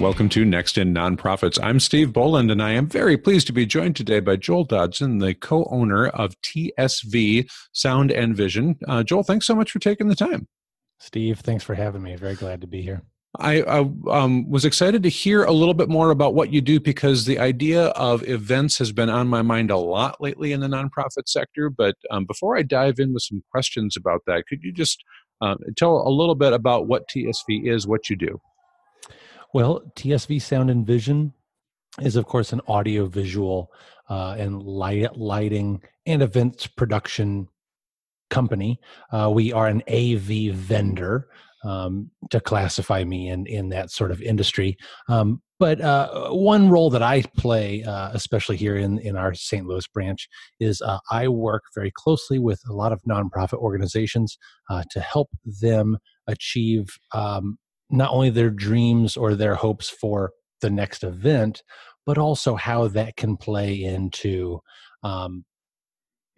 Welcome to Next in Nonprofits. I'm Steve Boland, and I am very pleased to be joined today by Joel Dodson, the co owner of TSV Sound and Vision. Uh, Joel, thanks so much for taking the time. Steve, thanks for having me. Very glad to be here. I, I um, was excited to hear a little bit more about what you do because the idea of events has been on my mind a lot lately in the nonprofit sector. But um, before I dive in with some questions about that, could you just uh, tell a little bit about what TSV is, what you do? Well, TSV Sound and Vision is, of course, an audio visual uh, and light, lighting and events production company. Uh, we are an AV vendor um, to classify me in in that sort of industry. Um, but uh, one role that I play, uh, especially here in, in our St. Louis branch, is uh, I work very closely with a lot of nonprofit organizations uh, to help them achieve um, not only their dreams or their hopes for the next event, but also how that can play into um,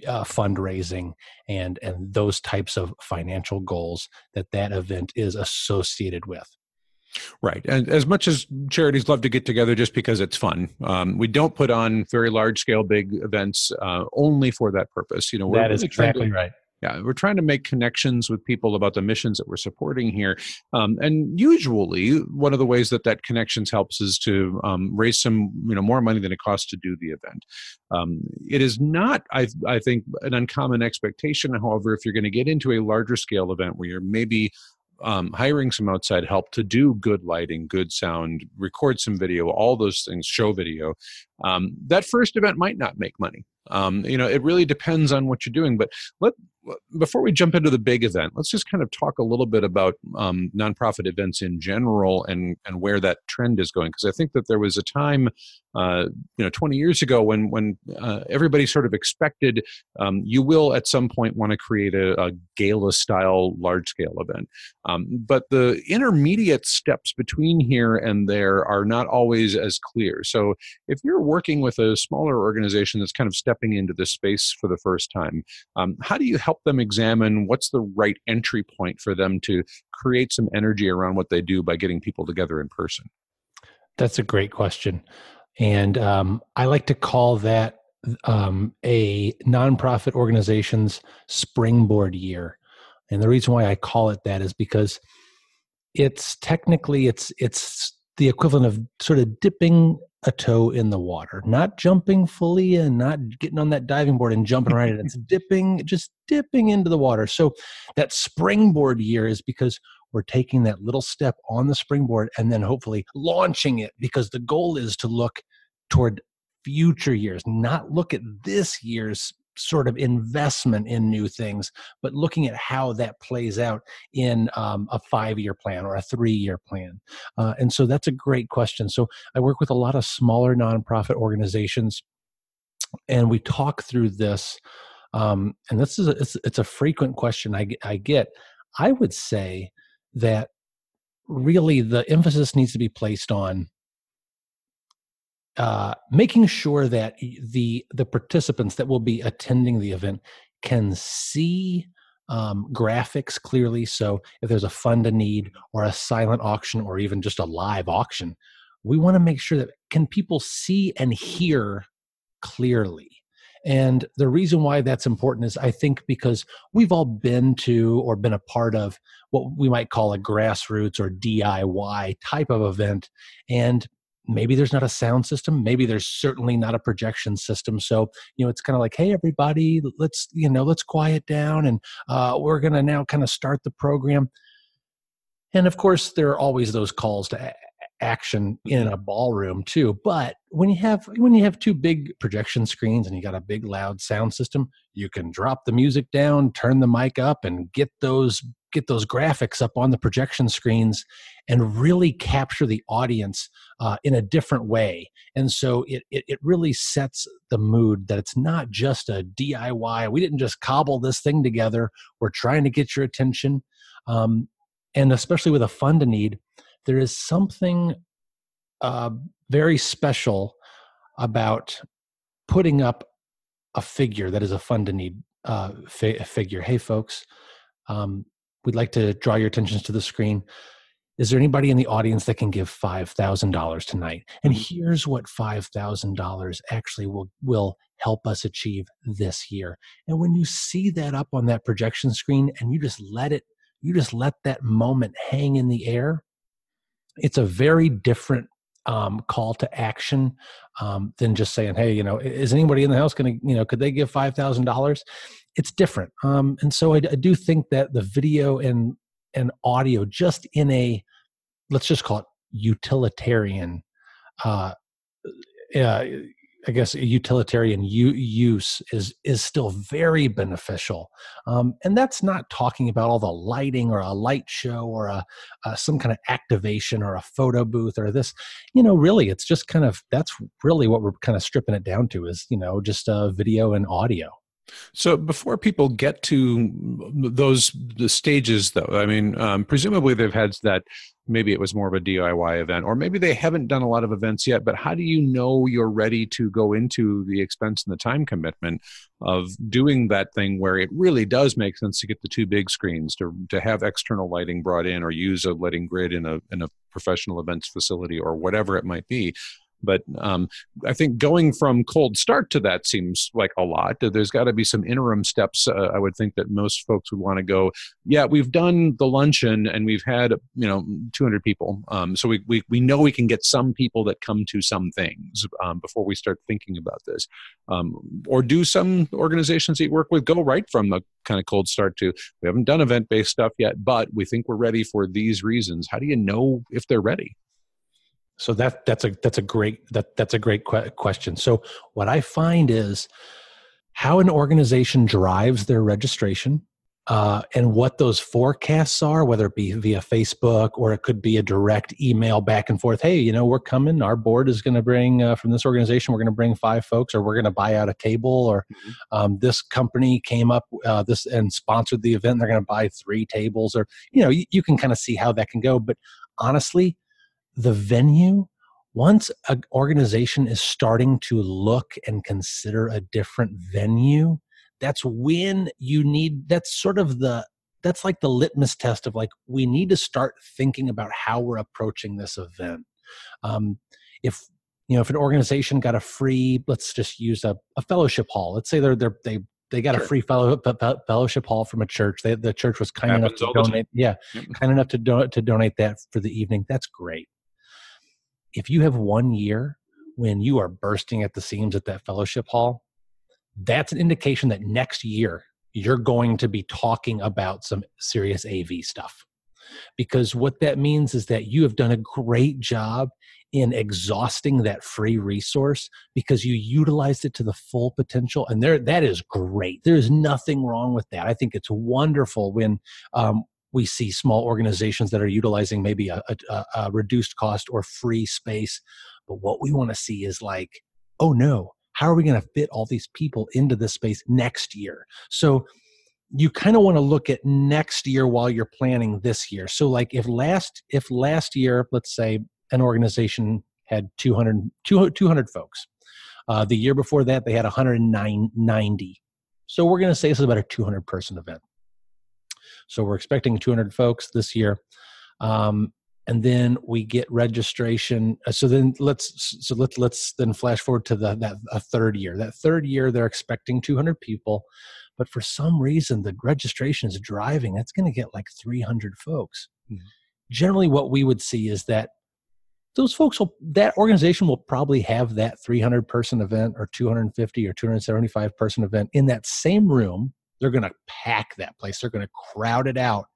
uh, fundraising and and those types of financial goals that that event is associated with. Right. And as much as charities love to get together just because it's fun, um, we don't put on very large scale, big events uh, only for that purpose. You know, that is exactly to, right yeah we're trying to make connections with people about the missions that we're supporting here um, and usually one of the ways that that connections helps is to um, raise some you know more money than it costs to do the event um, it is not I, I think an uncommon expectation however if you're going to get into a larger scale event where you're maybe um, hiring some outside help to do good lighting, good sound, record some video, all those things, show video. Um, that first event might not make money. Um, you know, it really depends on what you're doing. But let before we jump into the big event, let's just kind of talk a little bit about um, nonprofit events in general and and where that trend is going. Because I think that there was a time, uh, you know, 20 years ago when when uh, everybody sort of expected um, you will at some point want to create a, a gala style large scale event, um, but the intermediate steps between here and there are not always as clear. So if you're working with a smaller organization that's kind of stepping into this space for the first time, um, how do you help them examine what's the right entry point for them to create some energy around what they do by getting people together in person? That's a great question. And um, I like to call that um, a nonprofit organization's springboard year. And the reason why I call it that is because it's technically it's it's the equivalent of sort of dipping a toe in the water, not jumping fully and not getting on that diving board and jumping right in. It's dipping, just dipping into the water. So that springboard year is because we're taking that little step on the springboard and then hopefully launching it because the goal is to look toward future years, not look at this year's sort of investment in new things, but looking at how that plays out in um, a five year plan or a three year plan. Uh, and so that's a great question. So I work with a lot of smaller nonprofit organizations, and we talk through this. Um, and this is a, it's, it's a frequent question I, I get. I would say that really the emphasis needs to be placed on uh, making sure that the the participants that will be attending the event can see um, graphics clearly. So if there's a fund a need or a silent auction or even just a live auction, we want to make sure that can people see and hear clearly. And the reason why that's important is I think because we've all been to or been a part of what we might call a grassroots or DIY type of event. And maybe there's not a sound system maybe there's certainly not a projection system. So you know it's kind of like hey everybody let's you know let's quiet down and uh, we're going to now kind of start the program. And of course there are always those calls to action in a ballroom too but when you have when you have two big projection screens and you got a big loud sound system you can drop the music down turn the mic up and get those get those graphics up on the projection screens and really capture the audience uh, in a different way and so it, it, it really sets the mood that it's not just a diy we didn't just cobble this thing together we're trying to get your attention um, and especially with a fund a need there is something uh, very special about putting up a figure that is a fund a need uh, fi- figure. Hey, folks, um, we'd like to draw your attentions to the screen. is there anybody in the audience that can give $5,000 tonight? And Mhm. here's what $5,000 actually will, will help us achieve this year. And when you see that up on that projection screen and you just let it, you just let that moment hang in the air, it's a very different um, call to action um, than just saying, "Hey, you know, is anybody in the house going to, you know, could they give five thousand dollars?" It's different, um, and so I, I do think that the video and and audio, just in a let's just call it utilitarian, uh, uh, I guess a utilitarian u- use is is still very beneficial, um, and that's not talking about all the lighting or a light show or a, uh, some kind of activation or a photo booth or this. You know, really, it's just kind of that's really what we're kind of stripping it down to is you know just uh, video and audio. So before people get to those the stages, though, I mean, um, presumably they've had that. Maybe it was more of a DIY event, or maybe they haven't done a lot of events yet. But how do you know you're ready to go into the expense and the time commitment of doing that thing where it really does make sense to get the two big screens, to to have external lighting brought in, or use a lighting grid in a in a professional events facility, or whatever it might be? But um, I think going from cold start to that seems like a lot. There's got to be some interim steps. Uh, I would think that most folks would want to go. Yeah, we've done the luncheon and we've had you know 200 people, um, so we, we we know we can get some people that come to some things um, before we start thinking about this. Um, or do some organizations that you work with go right from the kind of cold start to we haven't done event based stuff yet, but we think we're ready for these reasons. How do you know if they're ready? So that that's a that's a great that that's a great que- question. So what I find is how an organization drives their registration uh, and what those forecasts are, whether it be via Facebook or it could be a direct email back and forth. Hey, you know, we're coming. Our board is going to bring uh, from this organization. We're going to bring five folks, or we're going to buy out a table, or um, this company came up uh, this and sponsored the event. They're going to buy three tables, or you know, you, you can kind of see how that can go. But honestly, the venue once an organization is starting to look and consider a different venue that's when you need that's sort of the that's like the litmus test of like we need to start thinking about how we're approaching this event um, if you know if an organization got a free let's just use a, a fellowship hall let's say they're, they're they they got Sure. a free fellow, fe- fe- fellowship hall from a church they, the church was kind enough to all the time. donate yeah Yep. kind enough to, do, to donate that for the evening that's great if you have one year when you are bursting at the seams at that fellowship hall, that's an indication that next year you're going to be talking about some serious AV stuff. Because what that means is that you have done a great job in exhausting that free resource because you utilized it to the full potential and there that is great there's nothing wrong with that i think it's wonderful when um, we see small organizations that are utilizing maybe a, a, a reduced cost or free space. But what we want to see is like, oh no, how are we going to fit all these people into this space next year? So you kind of want to look at next year while you're planning this year. So like if last if last year, let's say an organization had 200, 200 folks. Uh, the year before that, they had 190. So we're going to say this is about a 200 person event. So we're expecting 200 folks this year. Um, and then we get registration. Uh, So then let's so let's let's then flash forward to the that a third year. That third year they're expecting 200 people, but for some reason the registration is driving. That's going to get like 300 folks. Mhm. Generally, what we would see is that those folks will that organization will probably have that 300 person event or 250 or 275 person event in that same room they're going to pack that place they're going to crowd it out.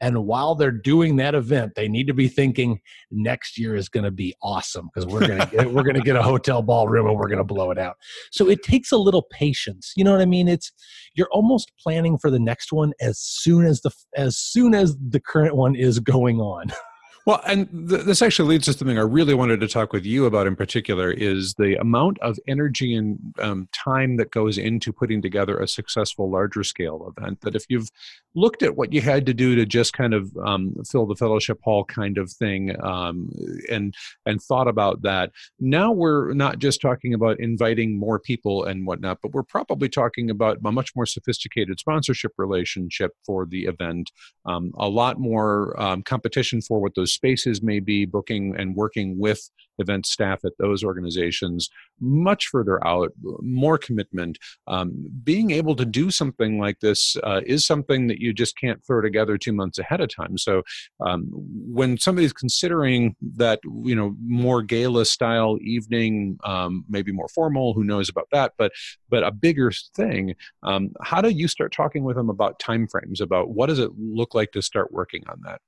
And while they're doing that event they need to be thinking next year is going to be awesome because we're going to we're going to get a hotel ballroom and we're going to blow it out. So it takes a little patience you know what i mean? It's you're almost planning for the next one as soon as the as soon as the current one is going on Well, and th- this actually leads to something I really wanted to talk with you about in particular is the amount of energy and um, time that goes into putting together a successful larger scale event. That if you've looked at what you had to do to just kind of um, fill the fellowship hall kind of thing um, and and thought about that, now we're not just talking about inviting more people and whatnot, but we're probably talking about a much more sophisticated sponsorship relationship for the event, um, a lot more um, competition for what those those spaces may be booking and working with event staff at those organizations much further out, more commitment. Um, being able to do something like this uh, is something that you just can't throw together two months ahead of time. So um, when somebody's considering that, you know, more gala style evening, um, maybe more formal, who knows about that, but but a bigger thing, um, how do you start talking with them about timeframes? About what does it look like to start working on that?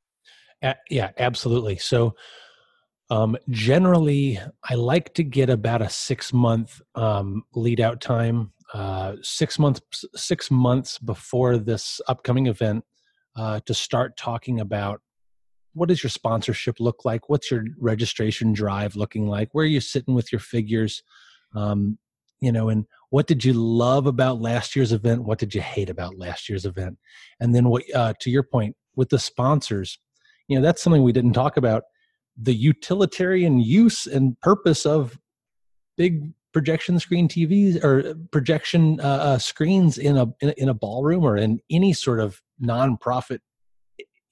Yeah, absolutely. So um, generally, I like to get about a six month um, lead out time, uh, six months six months before this upcoming event, uh, to start talking about what does your sponsorship look like, what's your registration drive looking like, where are you sitting with your figures, um, you know, and what did you love about last year's event, what did you hate about last year's event, and then what uh, to your point with the sponsors, you know, that's something we didn't talk about the utilitarian use and purpose of big projection screen TVs or projection uh, uh, screens in a, in a in a ballroom or in any sort of nonprofit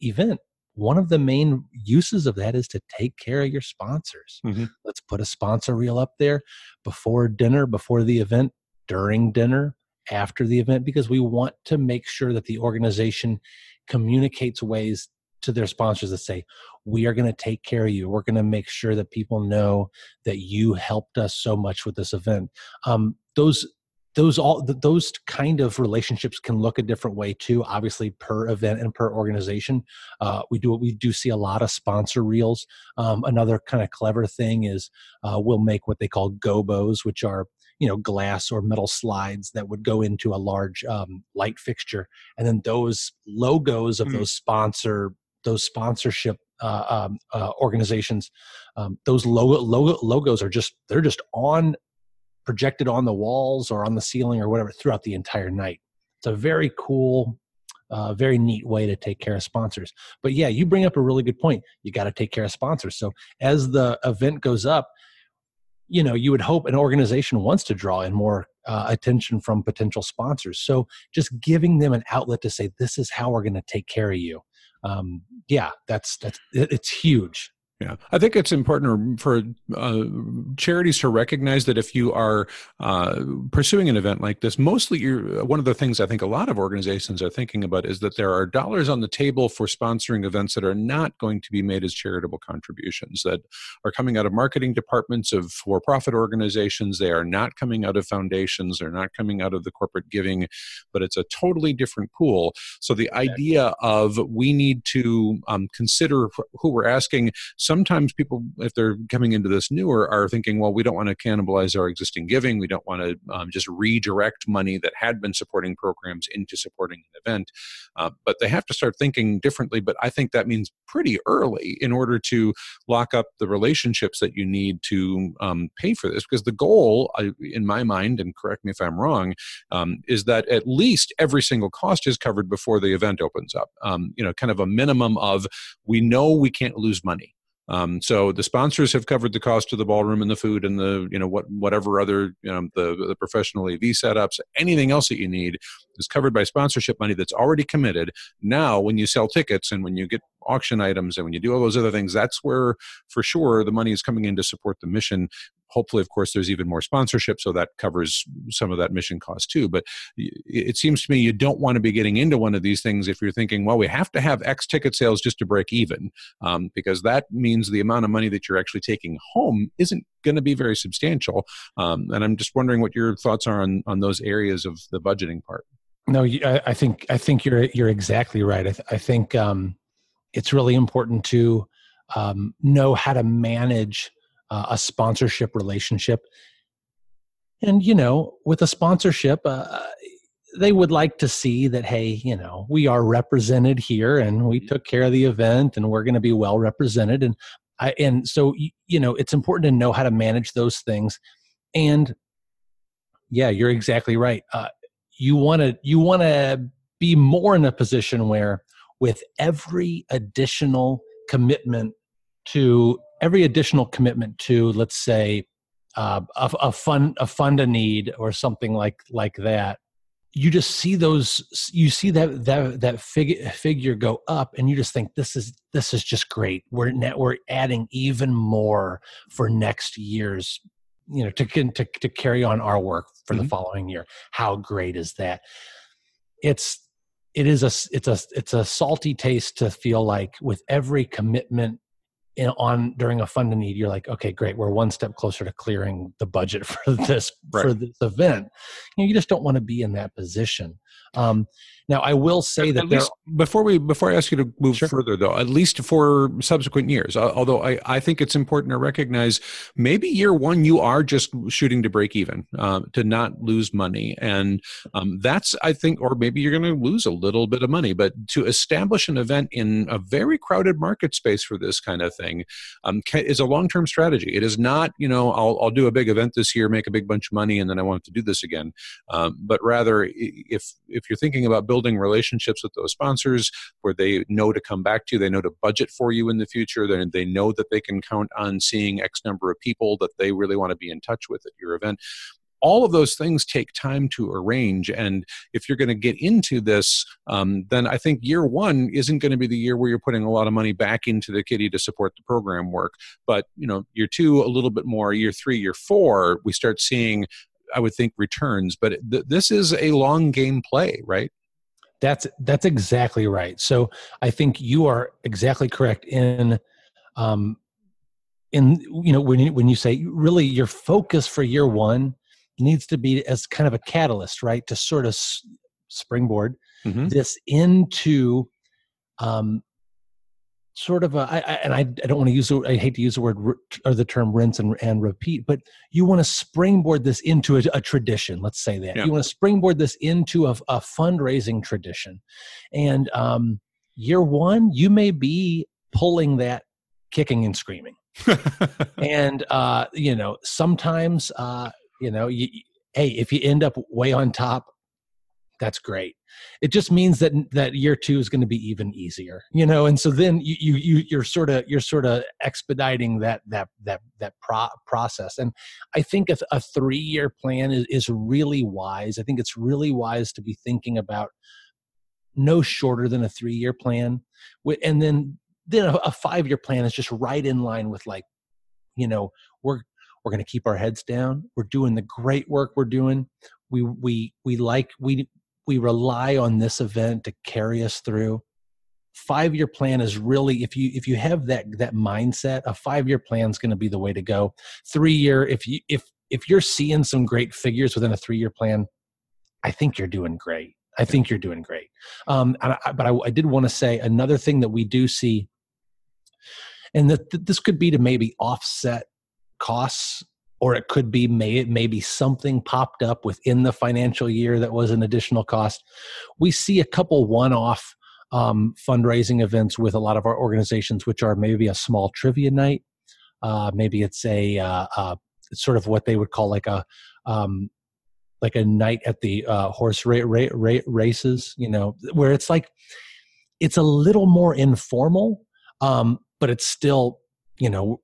event. One of the main uses of that is to take care of your sponsors. Mm-hmm. Let's put a sponsor reel up there before dinner, before the event, during dinner, after the event, because we want to make sure that the organization communicates ways to their sponsors that say, we are going to take care of you. We're going to make sure that people know that you helped us so much with this event. Um, those those all those kind of relationships can look a different way too obviously per event and per organization uh, we do we do see a lot of sponsor reels um, another kind of clever thing is uh, we'll make what they call gobos which are you know glass or metal slides that would go into a large um, light fixture and then those logos of mm. those sponsor those sponsorship uh, um, uh, organizations, um, those logo, logo, logos are just they're just on projected on the walls or on the ceiling or whatever throughout the entire night. It's a very cool, uh, very neat way to take care of sponsors. But yeah, you bring up a really good point. You got to take care of sponsors. So as the event goes up, you know, you would hope an organization wants to draw in more uh, attention from potential sponsors. So just giving them an outlet to say, "This is how we're going to take care of you." Um, yeah, that's that's it's huge. Yeah, I think it's important for uh, charities to recognize that if you are uh, pursuing an event like this, mostly you're, one of the things I think a lot of organizations are thinking about is that there are dollars on the table for sponsoring events that are not going to be made as charitable contributions, that are coming out of marketing departments of for profit organizations. They are not coming out of foundations, they're not coming out of the corporate giving, but it's a totally different pool. So the idea of we need to um, consider who we're asking sometimes people, if they're coming into this newer, are thinking, well, we don't want to cannibalize our existing giving. We don't want to um, just redirect money that had been supporting programs into supporting an event. Uh, but they have to start thinking differently. But I think that means pretty early in order to lock up the relationships that you need to um, pay for this. Because the goal, in my mind, and correct me if I'm wrong, um, is that at least every single cost is covered before the event opens up. Um, you know, kind of a minimum of we know we can't lose money. Um, so the sponsors have covered the cost of the ballroom and the food and the you know what whatever other you know the the professional AV setups, anything else that you need is covered by sponsorship money that's already committed. Now, when you sell tickets and when you get auction items and when you do all those other things, that's where for sure the money is coming in to support the mission. Hopefully of course there's even more sponsorship so that covers some of that mission cost too. But it seems to me you don't want to be getting into one of these things if you're thinking well we have to have x ticket sales just to break even um, because that means the amount of money that you're actually taking home isn't going to be very substantial. Um, and i'm just wondering what your thoughts are on, on those areas of the budgeting part no i think i think you're you're exactly right i, th- I think um, it's really important to um, know how to manage uh, a sponsorship relationship. And, you know, with a sponsorship, uh, they would like to see that, hey, you know, we are represented here and we mm-hmm. took care of the event and we're going to be well represented. And I, and so, you know, it's important to know how to manage those things. And yeah, you're exactly right. Uh, you want to, you want to be more in a position where with every additional commitment to every additional commitment to let's say uh, a, a fund a fund a need or something like like that you just see those you see that that that figure figure go up and you just think this is this is just great. We're net we're adding even more for next year's you know to to to carry on our work for mm-hmm. the following year how great is that it's it is a it's a it's a salty taste to feel like with every commitment in, on during a fund need you're like okay great we're one step closer to clearing the budget for this right. for this event you, know, you just don't want to be in that position um, now, I will say at, that at least before we before I ask you to move sure. further, though, at least for subsequent years. Although I, I think it's important to recognize maybe year one you are just shooting to break even, uh, to not lose money, and um, that's I think, or maybe you're going to lose a little bit of money, but to establish an event in a very crowded market space for this kind of thing um, is a long term strategy. It is not, you know, I'll I'll do a big event this year, make a big bunch of money, and then I want to do this again. Um, but rather, if if you're thinking about building relationships with those sponsors where they know to come back to you, they know to budget for you in the future, they, they know that they can count on seeing X number of people that they really want to be in touch with at your event all of those things take time to arrange and if you're going to get into this um, then i think year one isn't going to be the year where you're putting a lot of money back into the kitty to support the program work but you know year two a little bit more year three year four we start seeing I would think returns. But th- this is a long game play, right? That's that's exactly right. So I think you are exactly correct in um, in you know when you, when you say really your focus for year one needs to be as kind of a catalyst, right, to sort of s- springboard mm-hmm. this into um, sort of a, I, I, and I, I don't want to use I hate to use the word or the term rinse and, and repeat, but you want to springboard this into a, a tradition. Let's say that yeah. you want to springboard this into a, a fundraising tradition, and um, year one you may be pulling that kicking and screaming, and uh, you know sometimes uh, you know you, hey if you end up way on top that's great. It just means that that year two is going to be even easier you know and so then you you you're sort of you're sort of expediting that that that that pro- process. And i think a, a three year plan is, is really wise i think it's really wise to be thinking about no shorter than a three year plan and then then a, five year plan is just right in line with like you know we're we're going to keep our heads down we're doing the great work we're doing we we we like we we rely on this event to carry us through. Five year plan is really if you if you have that that mindset a five year plan is going to be the way to go. Three year if you if if you're seeing some great figures within a three year plan i think you're doing great. I think you're doing great. Um I, but I, I did want to say another thing that we do see and that this could be to maybe offset costs or it could be may, maybe something popped up within the financial year that was an additional cost. We see a couple one-off um, fundraising events with a lot of our organizations, which are maybe a small trivia night, uh, maybe it's a uh, uh, sort of what they would call like a um, like a night at the uh, horse ra- ra- ra- races, you know, where it's like it's a little more informal, um, but it's still you know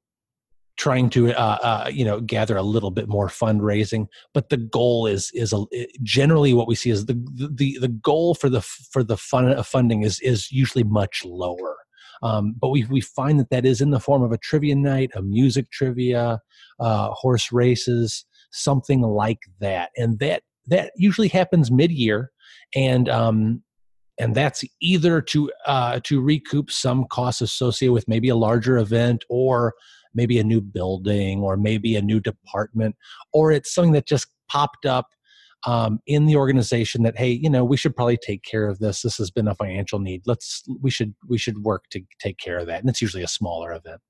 trying to uh, uh, you know gather a little bit more fundraising but the goal is is a, generally what we see is the the the goal for the for the fund uh, funding is is usually much lower. Um, but we we find that that is in the form of a trivia night a music trivia uh, horse races something like that. And that that usually happens mid-year and um, and that's either to uh, to recoup some costs associated with maybe a larger event or maybe a new building or maybe a new department, or it's something that just popped up um, in the organization that hey you know we should probably take care of this. This has been a financial need. Let's we should we should work to take care of that. And it's usually a smaller event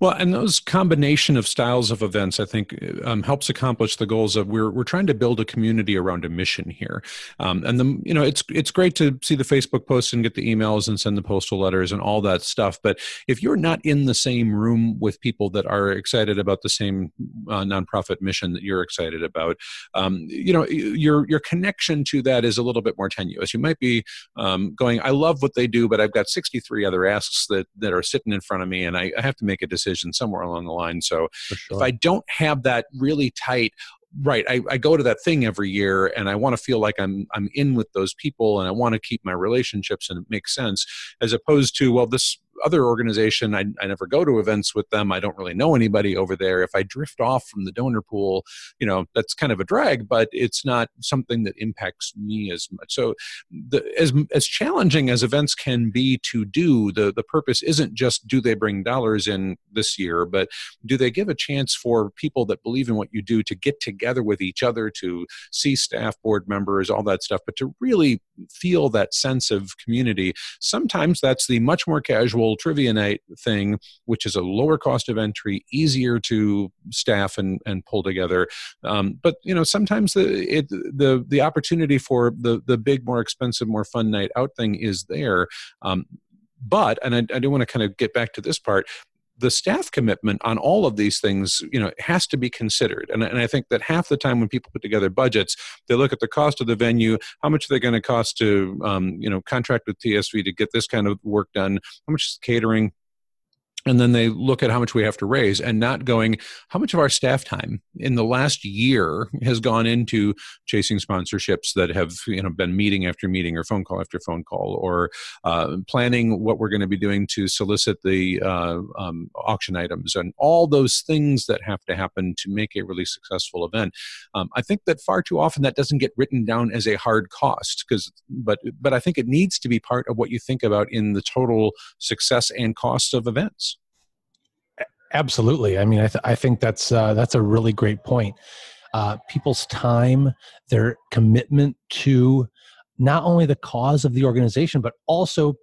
well, and those combination of styles of events, I think, um, helps accomplish the goals of we're we're trying to build a community around a mission here. Um, and the you know it's it's great to see the Facebook posts and get the emails and send the postal letters and all that stuff. But if you're not in the same room with people that are excited about the same uh, nonprofit mission that you're excited about, um, you know your your connection to that is a little bit more tenuous. You might be um, going, I love what they do, but I've got 63 other asks that that are sitting in front of me, and I, I have to make a decision somewhere along the line. So sure. if I don't have that really tight, right I, I go to that thing every year and i want to feel like i'm i'm in with those people and i want to keep my relationships and it makes sense as opposed to well this other organization I, I never go to events with them. I don't really know anybody over there. If i drift off from the donor pool you know that's kind of a drag but it's not something that impacts me as much. So the, as as challenging as events can be to do the the purpose isn't just do they bring dollars in this year but do they give a chance for people that believe in what you do to get together with each other to see staff board members all that stuff but to really feel that sense of community. Sometimes that's the much more casual trivia night thing, which is a lower cost of entry, easier to staff and, and pull together. Um, but you know, sometimes the it, the the opportunity for the the big, more expensive, more fun night out thing is there. Um, but and I, I do want to kind of get back to this part the staff commitment on all of these things you know has to be considered. And, and i think that half the time when people put together budgets they look at the cost of the venue how much are they going to cost to um, you know contract with tsv to get this kind of work done how much is catering and then they look at how much we have to raise and not going how much of our staff time in the last year has gone into chasing sponsorships that have you know been meeting after meeting or phone call after phone call or uh, planning what we're going to be doing to solicit the uh, um, auction items and all those things that have to happen to make a really successful event. Um, i think that far too often that doesn't get written down as a hard cost because but but i think it needs to be part of what you think about in the total success and cost of events Absolutely. I mean, I, th- I think that's uh, that's a really great point. Uh, people's time, their commitment to not only the cause of the organization, but also,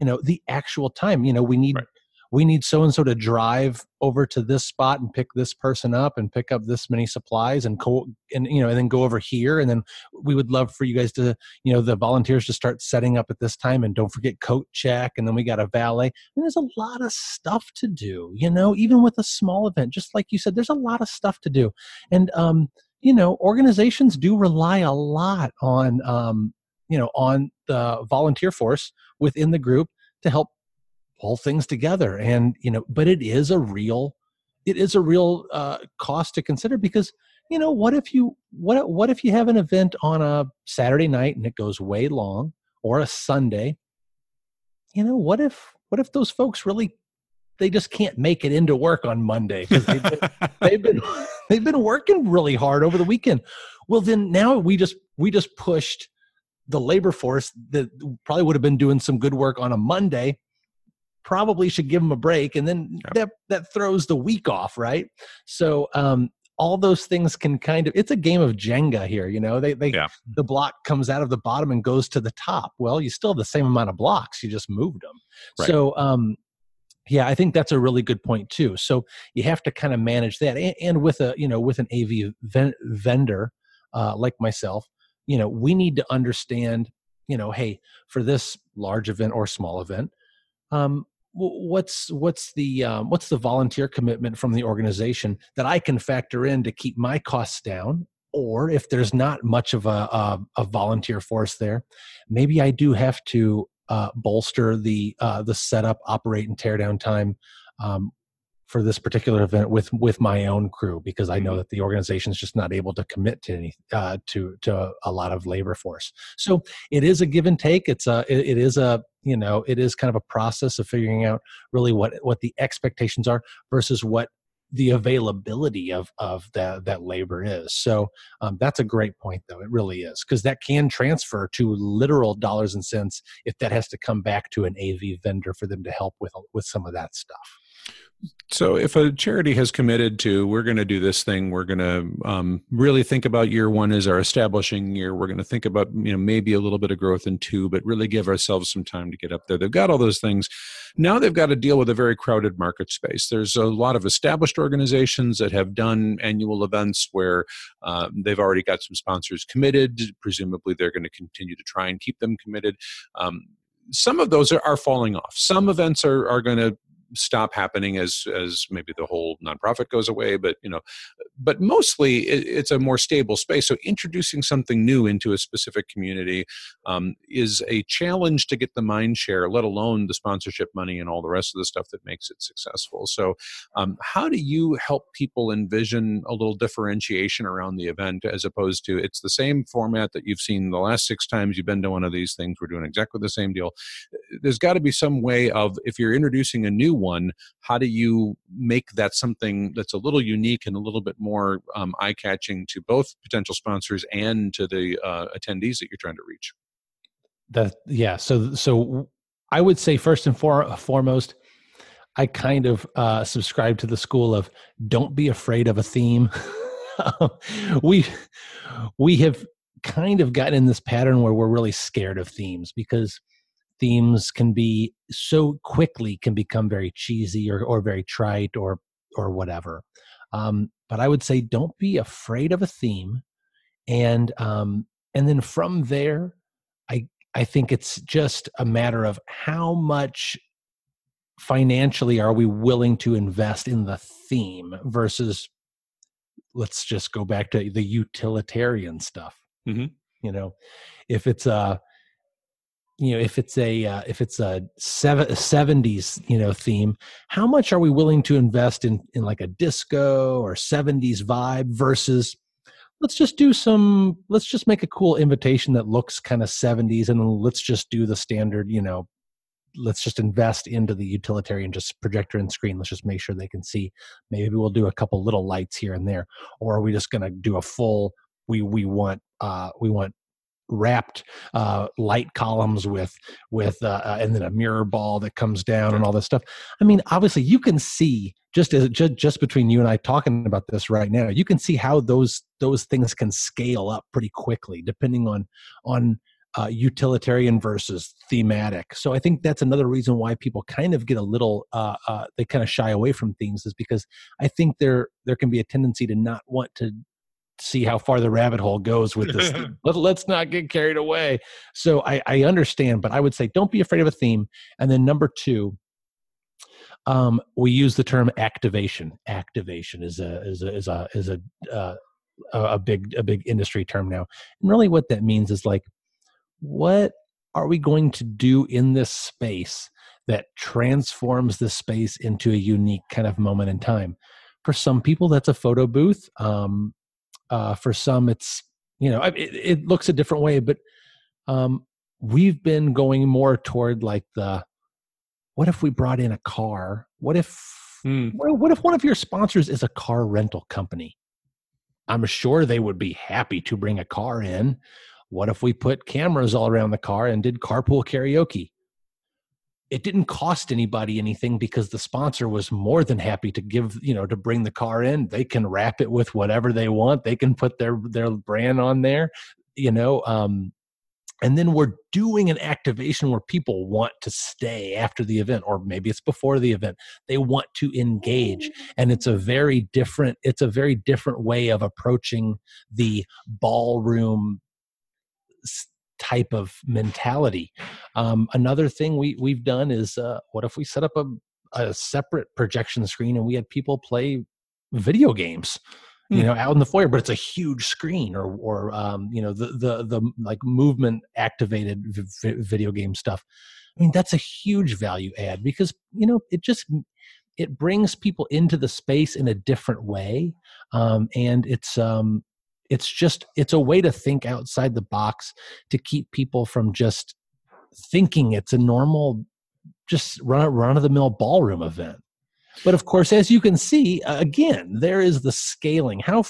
you know, the actual time. You know, we need right we need so and so to drive over to this spot and pick this person up and pick up this many supplies and co- and you know and then go over here. And then we would love for you guys to you know the volunteers to start setting up at this time and don't forget coat check. And then we got a valet. And there's a lot of stuff to do you know even with a small event. Just like you said there's a lot of stuff to do. And um you know organizations do rely a lot on um you know on the volunteer force within the group to help pull things together and you know but it is a real it is a real uh, cost to consider because you know what if you what what if you have an event on a saturday night and it goes way long or a sunday? You know what if what if those folks really they just can't make it into work on monday because they've, been, they've been they've been working really hard over the weekend. Well then now we just we just pushed the labor force that probably would have been doing some good work on a monday probably should give them a break and then yep. that that throws the week off right so um all those things can kind of it's a game of jenga here you know they they yeah. the block comes out of the bottom and goes to the top well you still have the same amount of blocks you just moved them right. so um yeah i think that's a really good point too so you have to kind of manage that and, and with a you know with an av ven- vendor uh, like myself you know we need to understand you know hey for this large event or small event um, what's what's the um, what's the volunteer commitment from the organization that I can factor in to keep my costs down? Or if there's not much of a, a, a volunteer force there, maybe I do have to uh, bolster the uh, the setup, operate, and tear down time um, for this particular event with with my own crew because I know mm-hmm. that the organization is just not able to commit to any uh, to to a lot of labor force. So it is a give and take. It's a it, it is a you know it is kind of a process of figuring out really what what the expectations are versus what the availability of of that that labor is. So um, that's a great point, though. It really is because that can transfer to literal dollars and cents if that has to come back to an AV vendor for them to help with with some of that stuff. So, if a charity has committed to, we're going to do this thing, we're going to um, really think about year one as our establishing year. We're going to think about, you know, maybe a little bit of growth in two, but really give ourselves some time to get up there. They've got all those things. Now they've got to deal with a very crowded market space. There's a lot of established organizations that have done annual events where uh, they've already got some sponsors committed. Presumably, they're going to continue to try and keep them committed. Um, some of those are, are falling off. Some events are, are going to stop happening as as maybe the whole nonprofit goes away but you know but mostly it, it's a more stable space. So introducing something new into a specific community um, is a challenge to get the mind share let alone the sponsorship money and all the rest of the stuff that makes it successful. So um, how do you help people envision a little differentiation around the event as opposed to it's the same format that you've seen the last six times you've been to one of these things we're doing exactly the same deal. There's got to be some way of if you're introducing a new one how do you make that something that's a little unique and a little bit more um, eye-catching to both potential sponsors and to the uh, attendees that you're trying to reach? That yeah so so i would say first and for, foremost i kind of uh, subscribe to the school of don't be afraid of a theme. We we have kind of gotten in this pattern where we're really scared of themes because themes can be so quickly can become very cheesy or, or very trite or or whatever um, but i would say don't be afraid of a theme and um, and then from there i i think it's just a matter of how much financially are we willing to invest in the theme versus let's just go back to the utilitarian stuff mm-hmm. you know if it's a you know if it's a uh, if it's a seven, 70s you know theme how much are we willing to invest in in like a disco or 70s vibe versus let's just do some let's just make a cool invitation that looks kind of 70s and let's just do the standard you know let's just invest into the utilitarian just projector and screen. Let's just make sure they can see. Maybe we'll do a couple little lights here and there or are we just going to do a full we we want uh we want wrapped uh, light columns with with uh, uh, and then a mirror ball that comes down and all this stuff. I mean, obviously, you can see just as just, just between you and I talking about this right now, you can see how those those things can scale up pretty quickly depending on on uh, utilitarian versus thematic. So I think that's another reason why people kind of get a little uh, uh, they kind of shy away from themes is because I think there there can be a tendency to not want to see how far the rabbit hole goes with this. Let, us not get carried away. So I, I understand, but I would say don't be afraid of a theme. And then number two, um, we use the term activation. Activation is a is a is a is a uh, a big a big industry term now. And really, what that means is like, what are we going to do in this space that transforms this space into a unique kind of moment in time? For some people, that's a photo booth. Um, uh, for some, it's you know it, it looks a different way, but um, we've been going more toward like the what if we brought in a car? What if hmm. what, what if one of your sponsors is a car rental company? I'm sure they would be happy to bring a car in. What if we put cameras all around the car and did carpool karaoke? It didn't cost anybody anything because the sponsor was more than happy to give you know to bring the car in. They can wrap it with whatever they want. They can put their their brand on there you know um and then we're doing an activation where people want to stay after the event or maybe it's before the event. They want to engage and it's a very different it's a very different way of approaching the ballroom type of mentality. Um, another thing we we've done is uh, what if we set up a, a separate projection screen and we had people play video games you hmm. know out in the foyer but it's a huge screen or or um, you know the the the like movement activated v- video game stuff i mean that's a huge value add because you know it just it brings people into the space in a different way um, and it's um, it's just it's a way to think outside the box to keep people from just thinking it's a normal just run run of the mill ballroom event. But of course as you can see again there is the scaling. How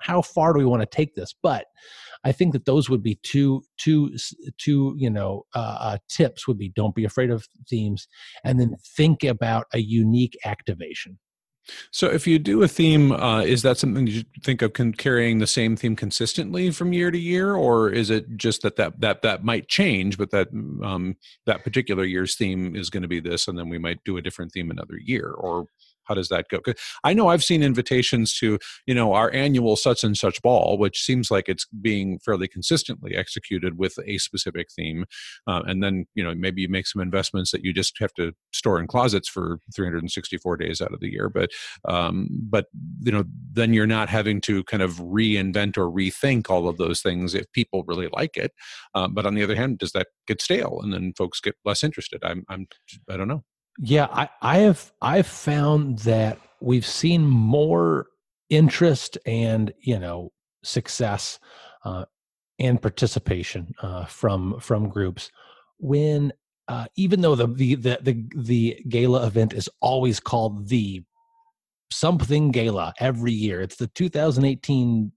how far do we want to take this? But i think that those would be two two two you know uh, uh, tips would be don't be afraid of themes and then think about a unique activation so, if you do a theme, uh, is that something you think of con- carrying the same theme consistently from year to year, or is it just that that that, that might change, but that um, that particular year's theme is going to be this, and then we might do a different theme another year, or how does that go? I know i've seen invitations to you know our annual such and such ball which seems like it's being fairly consistently executed with a specific theme uh, and then you know maybe you make some investments that you just have to store in closets for 364 days out of the year but um, but you know then you're not having to kind of reinvent or rethink all of those things if people really like it um, but on the other hand does that get stale and then folks get less interested? I'm i'm i don't know yeah i i have i've found that we've seen more interest and you know success uh, and participation uh, from from groups when uh, even though the, the the the the gala event is always called the something gala every year it's the 2018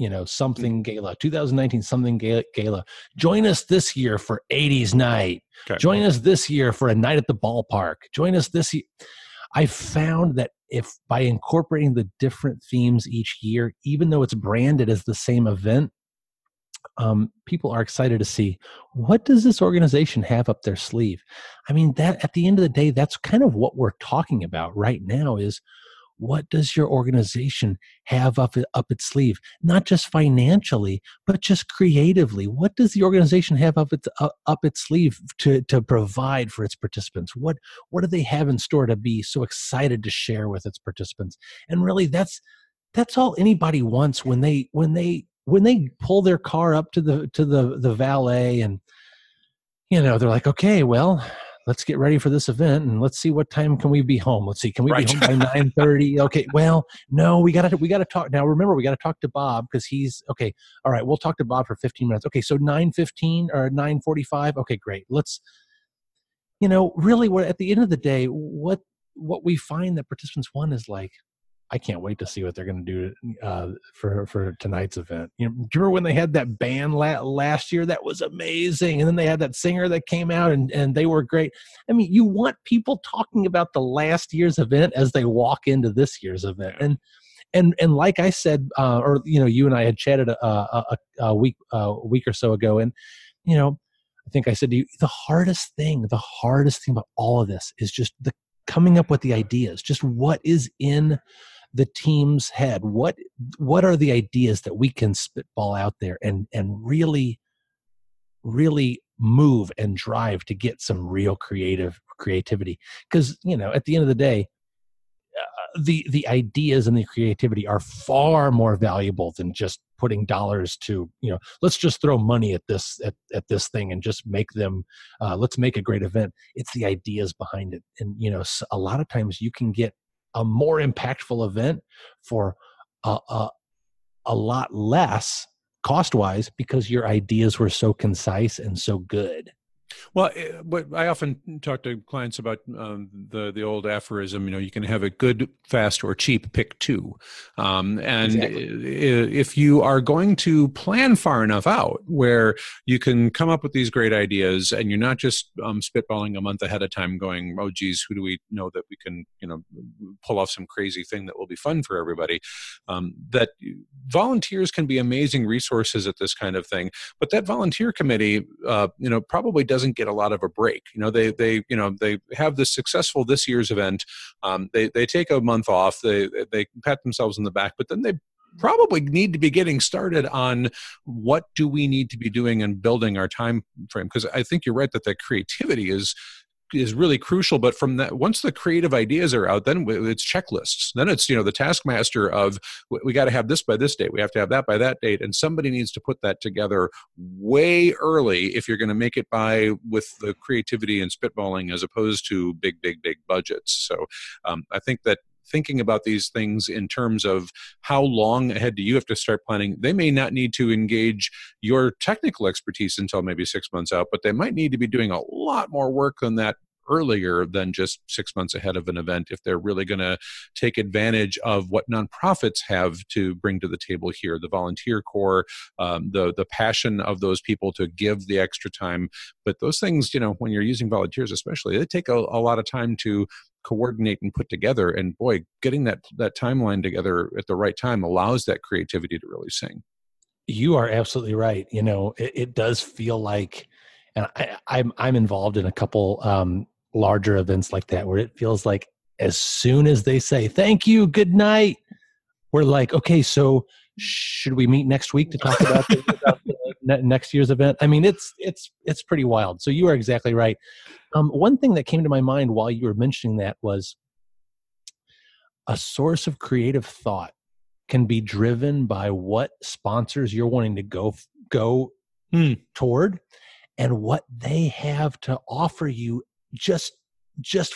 you know something gala 2019 something gala. Join us this year for 80s night. Okay. join us this year for a night at the ballpark. Join us this year i found that if by incorporating the different themes each year even though it's branded as the same event um, people are excited to see what does this organization have up their sleeve? I mean that at the end of the day that's kind of what we're talking about right now is what does your organization have up, up its sleeve? Not just financially but just creatively. What does the organization have up its uh, up its sleeve to to provide for its participants? What what do they have in store to be so excited to share with its participants? And really that's that's all anybody wants when they when they when they pull their car up to the to the the valet and you know they're like okay well let's get ready for this event and let's see what time can we be home. Let's see can we right. be home by 9:30 okay well no we got to we got to talk now remember we got to talk to Bob cuz he's okay all right we'll talk to Bob for 15 minutes. Okay so 9:15 or 9:45 okay great let's you know really what at the end of the day what what we find that participants want is like I can't wait to see what they're going to do uh, for for tonight's event. You know, do you remember when they had that band la- last year? That was amazing. And then they had that singer that came out, and and they were great. I mean, you want people talking about the last year's event as they walk into this year's event, and and and like I said, uh, or you know, you and I had chatted a, a, a week a week or so ago, and you know, I think I said to you, the hardest thing, the hardest thing about all of this is just the coming up with the ideas. Just what is in the team's head what what are the ideas that we can spitball out there and and really really move and drive to get some real creative creativity? Because you know at the end of the day uh, the the ideas and the creativity are far more valuable than just putting dollars to you know let's just throw money at this at, at this thing and just make them uh, let's make a great event. It's the ideas behind it. And you know a lot of times you can get a more impactful event for a, a, a lot less cost wise because your ideas were so concise and so good. Well, eh, I often talk to clients about um, the the old aphorism, you know, you can have a good, fast, or cheap. Pick two, um, and exactly. if you are going to plan far enough out, where you can come up with these great ideas, and you're not just um, spitballing a month ahead of time, going, "Oh, geez, who do we know that we can, you know, pull off some crazy thing that will be fun for everybody?" Um, that volunteers can be amazing resources at this kind of thing, but that volunteer committee, uh, you know, probably doesn't doesn't get a lot of a break. You know, they they you know they have this successful this year's event. Um, they they take a month off. They they pat themselves in the back, but then they probably need to be getting started on what do we need to be doing and building our time frame because i think you're right that that creativity is is really crucial but from that once the creative ideas are out then it's checklists. Then it's you know the taskmaster of we got to have this by this date we have to have that by that date and somebody needs to put that together way early if you're going to make it by with the creativity and spitballing as opposed to big big big budgets. So um, i think that thinking about these things in terms of how long ahead do you have to start planning. They may not need to engage your technical expertise until maybe six months out, but they might need to be doing a lot more work than that earlier than just six months ahead of an event if they're really going to take advantage of what nonprofits have to bring to the table here the volunteer corps um, the the passion of those people to give the extra time but those things you know when you're using volunteers especially they take a, a lot of time to coordinate and put together and boy getting that that timeline together at the right time allows that creativity to really sing. You are absolutely right you know it, it does feel like and I, I'm, I'm involved in a couple um, larger events like that where it feels like as soon as they say thank you, good night, we're like, okay, so should we meet next week to talk about, about the next year's event? I mean, it's it's it's pretty wild. So you are exactly right. Um, one thing that came to my mind while you were mentioning that was a source of creative thought can be driven by what sponsors you're wanting to go go hmm. toward and what they have to offer you just just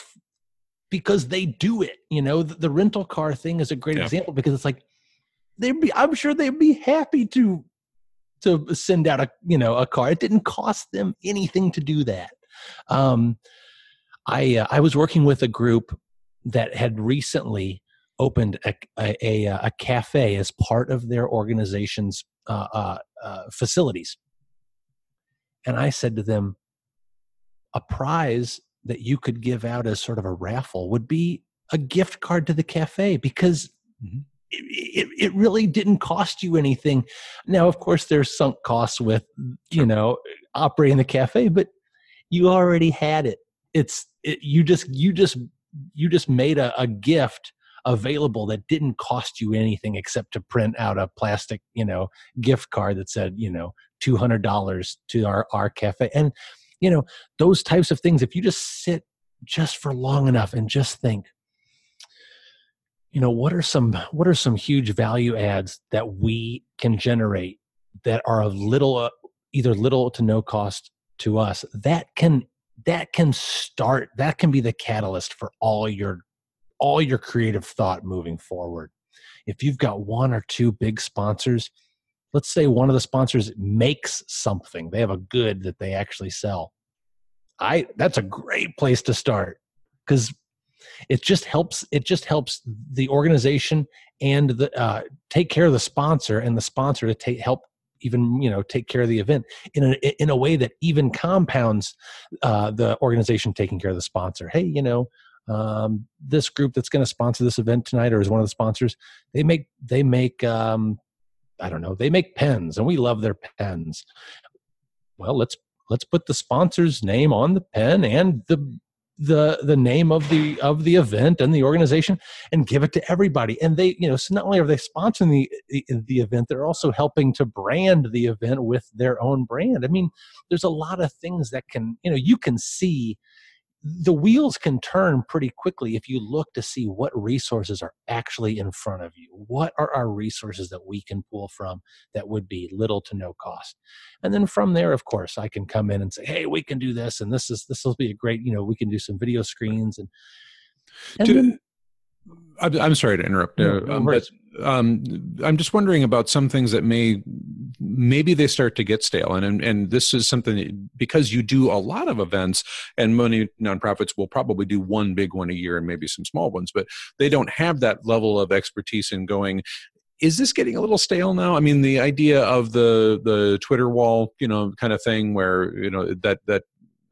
because they do it you know the, the rental car thing is a great yeah. example because it's like they'd be i'm sure they'd be happy to to send out a you know a car it didn't cost them anything to do that um i uh, i was working with a group that had recently opened a, a, a, cafe as part of their organization's uh, uh, uh, facilities. And I said to them, a prize that you could give out as sort of a raffle would be a gift card to the cafe because mm-hmm. It, it, really didn't cost you anything. Now, of course, there's sunk costs with, you know, operating the cafe, but you already had it. It's it, you just you just you just made a, a gift available that didn't cost you anything except to print out a plastic, you know, gift card that said, you know, two hundred dollars to our our cafe. And you know, those types of things. If you just sit just for long enough and just think, you know, what are some what are some huge value adds that we can generate that are of little, uh, either little to no cost to us that can that can start that can be the catalyst for all your all your creative thought moving forward. If you've got one or two big sponsors, let's say one of the sponsors makes something, they have a good that they actually sell. I that's a great place to start because it just helps it just helps the organization and the uh, take care of the sponsor and the sponsor to take help even you know take care of the event in a in a way that even compounds uh, the organization taking care of the sponsor. Hey, you know, um, this group that's going to sponsor this event tonight or is one of the sponsors they make they make um, i don't know they make pens and we love their pens well let's let's put the sponsor's name on the pen and the the the name of the of the event and the organization and give it to everybody. And they you know so not only are they sponsoring the the, the event they're also helping to brand the event with their own brand. I mean there's a lot of things that can you know you can see the wheels can turn pretty quickly if you look to see what resources are actually in front of you. What are our resources that we can pull from that would be little to no cost? And then from there, of course, I can come in and say, "Hey, we can do this, and this is this will be a great. You know, we can do some video screens and." and do, then, I'm, I'm sorry to interrupt, uh, um, but um, I'm just wondering about some things that may maybe they start to get stale, and, and and this is something because you do a lot of events, and many nonprofits will probably do one big one a year and maybe some small ones, but they don't have that level of expertise in going is this getting a little stale now? I mean, the idea of the the Twitter wall, you know, kind of thing, where you know that that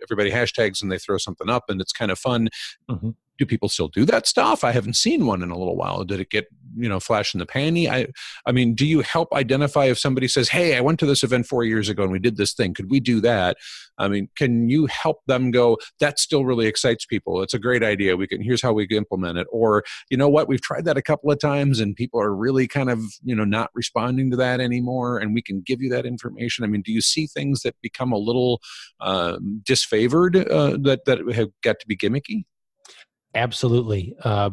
everybody hashtags and they throw something up, and it's kind of fun. Mm-hmm do people still do that stuff? I haven't seen one in a little while. Did it get you know flash in the panty? I I mean, do you help identify if somebody says, "Hey, I went to this event four years ago and we did this thing. Could we do that?" I mean, can you help them go? That still really excites people. It's a great idea. We can here's how we implement it. Or you know what? We've tried that a couple of times and people are really kind of you know not responding to that anymore. And we can give you that information. I mean, do you see things that become a little uh, disfavored uh, that that have got to be gimmicky? Absolutely. Uh,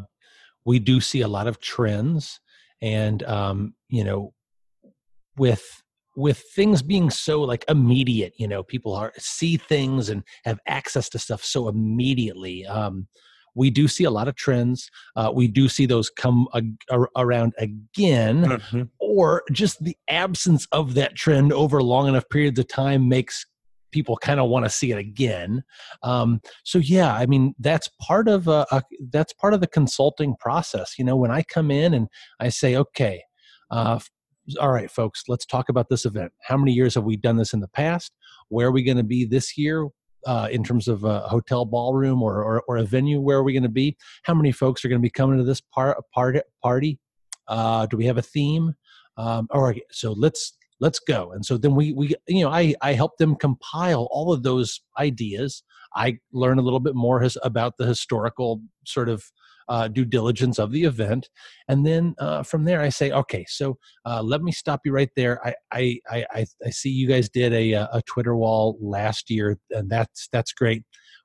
we do see a lot of trends, and um, you know, with with things being so like immediate, you know, people are see things and have access to stuff so immediately. Um, we do see a lot of trends. Uh, we do see those come around again, mm-hmm. or just the absence of that trend over long enough periods of time makes people kind of want to see it again. Um, so yeah, I mean that's part of a, a, that's part of the consulting process. You know, when I come in and I say, okay, uh, all right, folks, let's talk about this event. How many years have we done this in the past? Where are we going to be this year? Uh, in terms of a hotel ballroom or, or, or a venue, where are we going to be? How many folks are going to be coming to this par- part- party? Uh, do we have a theme? Um, all right, so let's let's go and so then we we you know i i help them compile all of those ideas i learn a little bit more his, about the historical sort of uh, due diligence of the event, and then uh, from there I say, okay, so uh, let me stop you right there. I I I, I see you guys did a a Twitter wall last year, and that's that's great.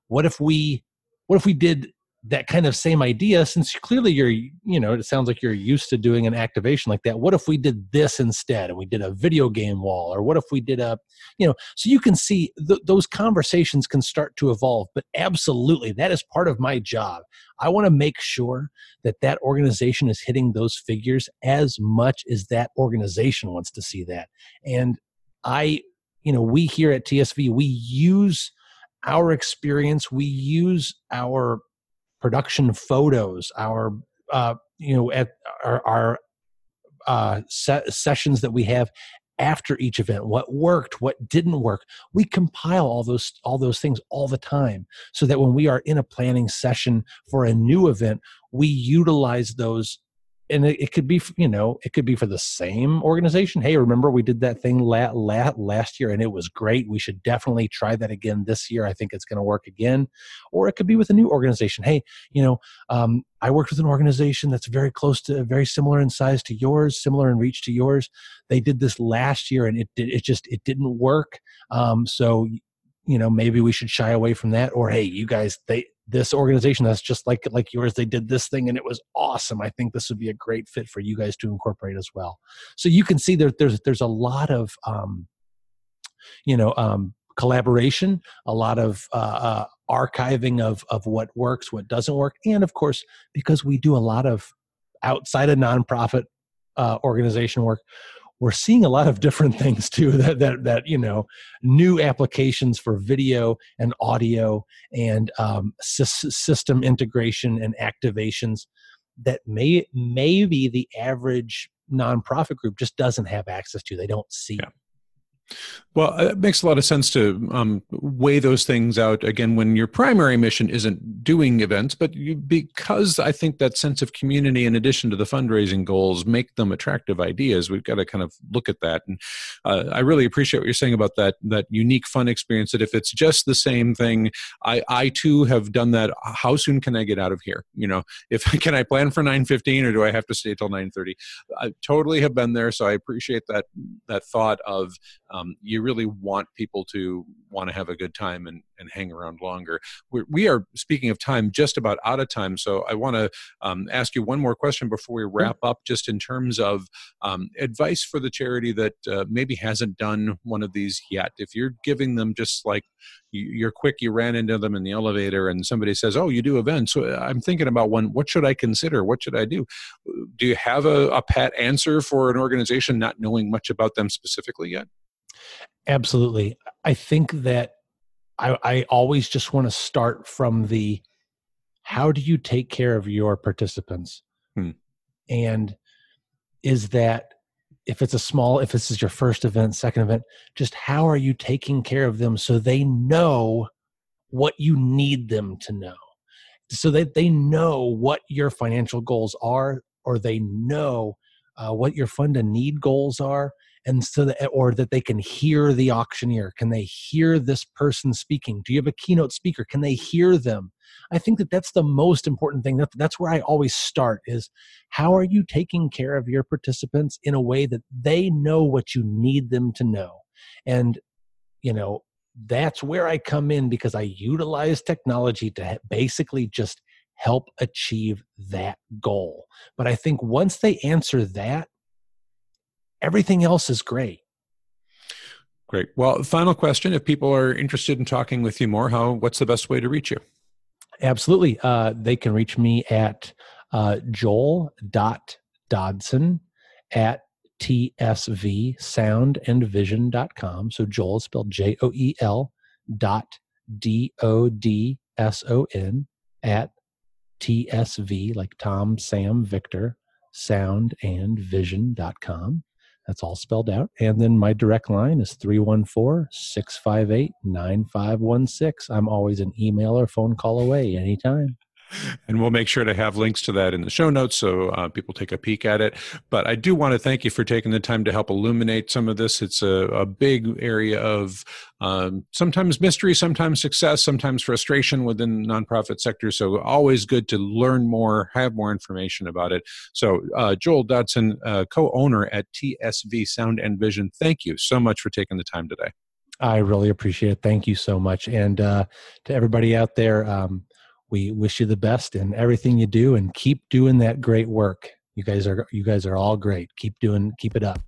What if we what if we did that kind of same idea since clearly you're you know it sounds like you're used to doing an activation like that. What if we did this instead and we did a video game wall? Or what if we did a you know so you can see th- those conversations can start to evolve but absolutely that is part of my job. I want to make sure that that organization is hitting those figures as much as that organization wants to see that. And i you know we here at tsv we use our experience we use our production photos, our uh, you know at our, our uh, se- sessions that we have after each event what worked what didn't work. We compile all those all those things all the time so that when we are in a planning session for a new event we utilize those and it, it, could be you know it could be for the same organization. Hey remember we did that thing la- la- last year and it was great. We should definitely try that again this year. I think it's going to work again. Or it could be with a new organization. Hey you know um, i worked with an organization that's very close to very similar in size to yours similar in reach to yours. They did this last year and it did it just it didn't work. Um, so you know maybe we should shy away from that. Or hey you guys they this organization that's just like like yours they did this thing and it was awesome. I think this would be a great fit for you guys to incorporate as well. So you can see there, there's there's a lot of um, you know um, collaboration a lot of uh, uh, archiving of of what works what doesn't work. And of course because we do a lot of outside of nonprofit uh, organization work we're seeing a lot of different things too that that, that you know new applications for video and audio and um, system integration and activations that may maybe the average nonprofit group just doesn't have access to they don't see yeah. Well, it makes a lot of sense to um, weigh those things out again when your primary mission isn't doing events, but you, because I think that sense of community, in addition to the fundraising goals, make them attractive ideas. We've got to kind of look at that, and uh, I really appreciate what you're saying about that that unique fun experience. That if it's just the same thing, I I too have done that. How soon can I get out of here? You know, if can I plan for 9:15 or do I have to stay till 9:30? I totally have been there, so I appreciate that that thought of um, you really want people to want to have a good time and, and hang around longer. We're, we are, speaking of time, just about out of time. So I want to um, ask you one more question before we wrap up, just in terms of um, advice for the charity that uh, maybe hasn't done one of these yet. If you're giving them just like you're quick, you ran into them in the elevator, and somebody says, "Oh, you do events." So uh, I'm thinking about one. What should I consider? What should I do? Do you have a, a pat answer for an organization not knowing much about them specifically yet? Absolutely. I think that I, I always just want to start from the how do you take care of your participants? Hmm. And is that if it's a small, if this is your first event, second event, just how are you taking care of them so they know what you need them to know? So that they know what your financial goals are, or they know uh, what your fund and need goals are, and so that eh, or that they can hear the auctioneer can they hear this person speaking? Do you have a keynote speaker? Can they hear them? I think that that's the most important thing. That's where i always start is how are you taking care of your participants in a way that they know what you need them to know? And you know that's where i come in because i utilize technology to basically just help achieve that goal. But i think once they answer that everything else is great. Great. Well, final question: If people are interested in talking with you more, how what's the best way to reach you? Absolutely, uh, they can reach me at uh, joel.dodson at tsvsoundandvision.com. So Joel is spelled J O E L dot D O D S O N at TSV, like Tom, Sam, Victor, soundandvision.com. That's all spelled out. And then my direct line is 314 658 9516. I'm always an email or phone call away anytime. And we'll make sure to have links to that in the show notes so uh, people take a peek at it. But I do want to thank you for taking the time to help illuminate some of this. It's a, a big area of um, sometimes mystery, sometimes success, sometimes frustration within the nonprofit sector. So always good to learn more, have more information about it. So uh, Joel Dodson, uh, co-owner at TSV Sound and Vision, thank you so much for taking the time today. I really appreciate it. Thank you so much. And uh, to everybody out there, um, we wish you the best in everything you do and keep doing that great work. You guys are you guys are all great. Keep doing keep it up.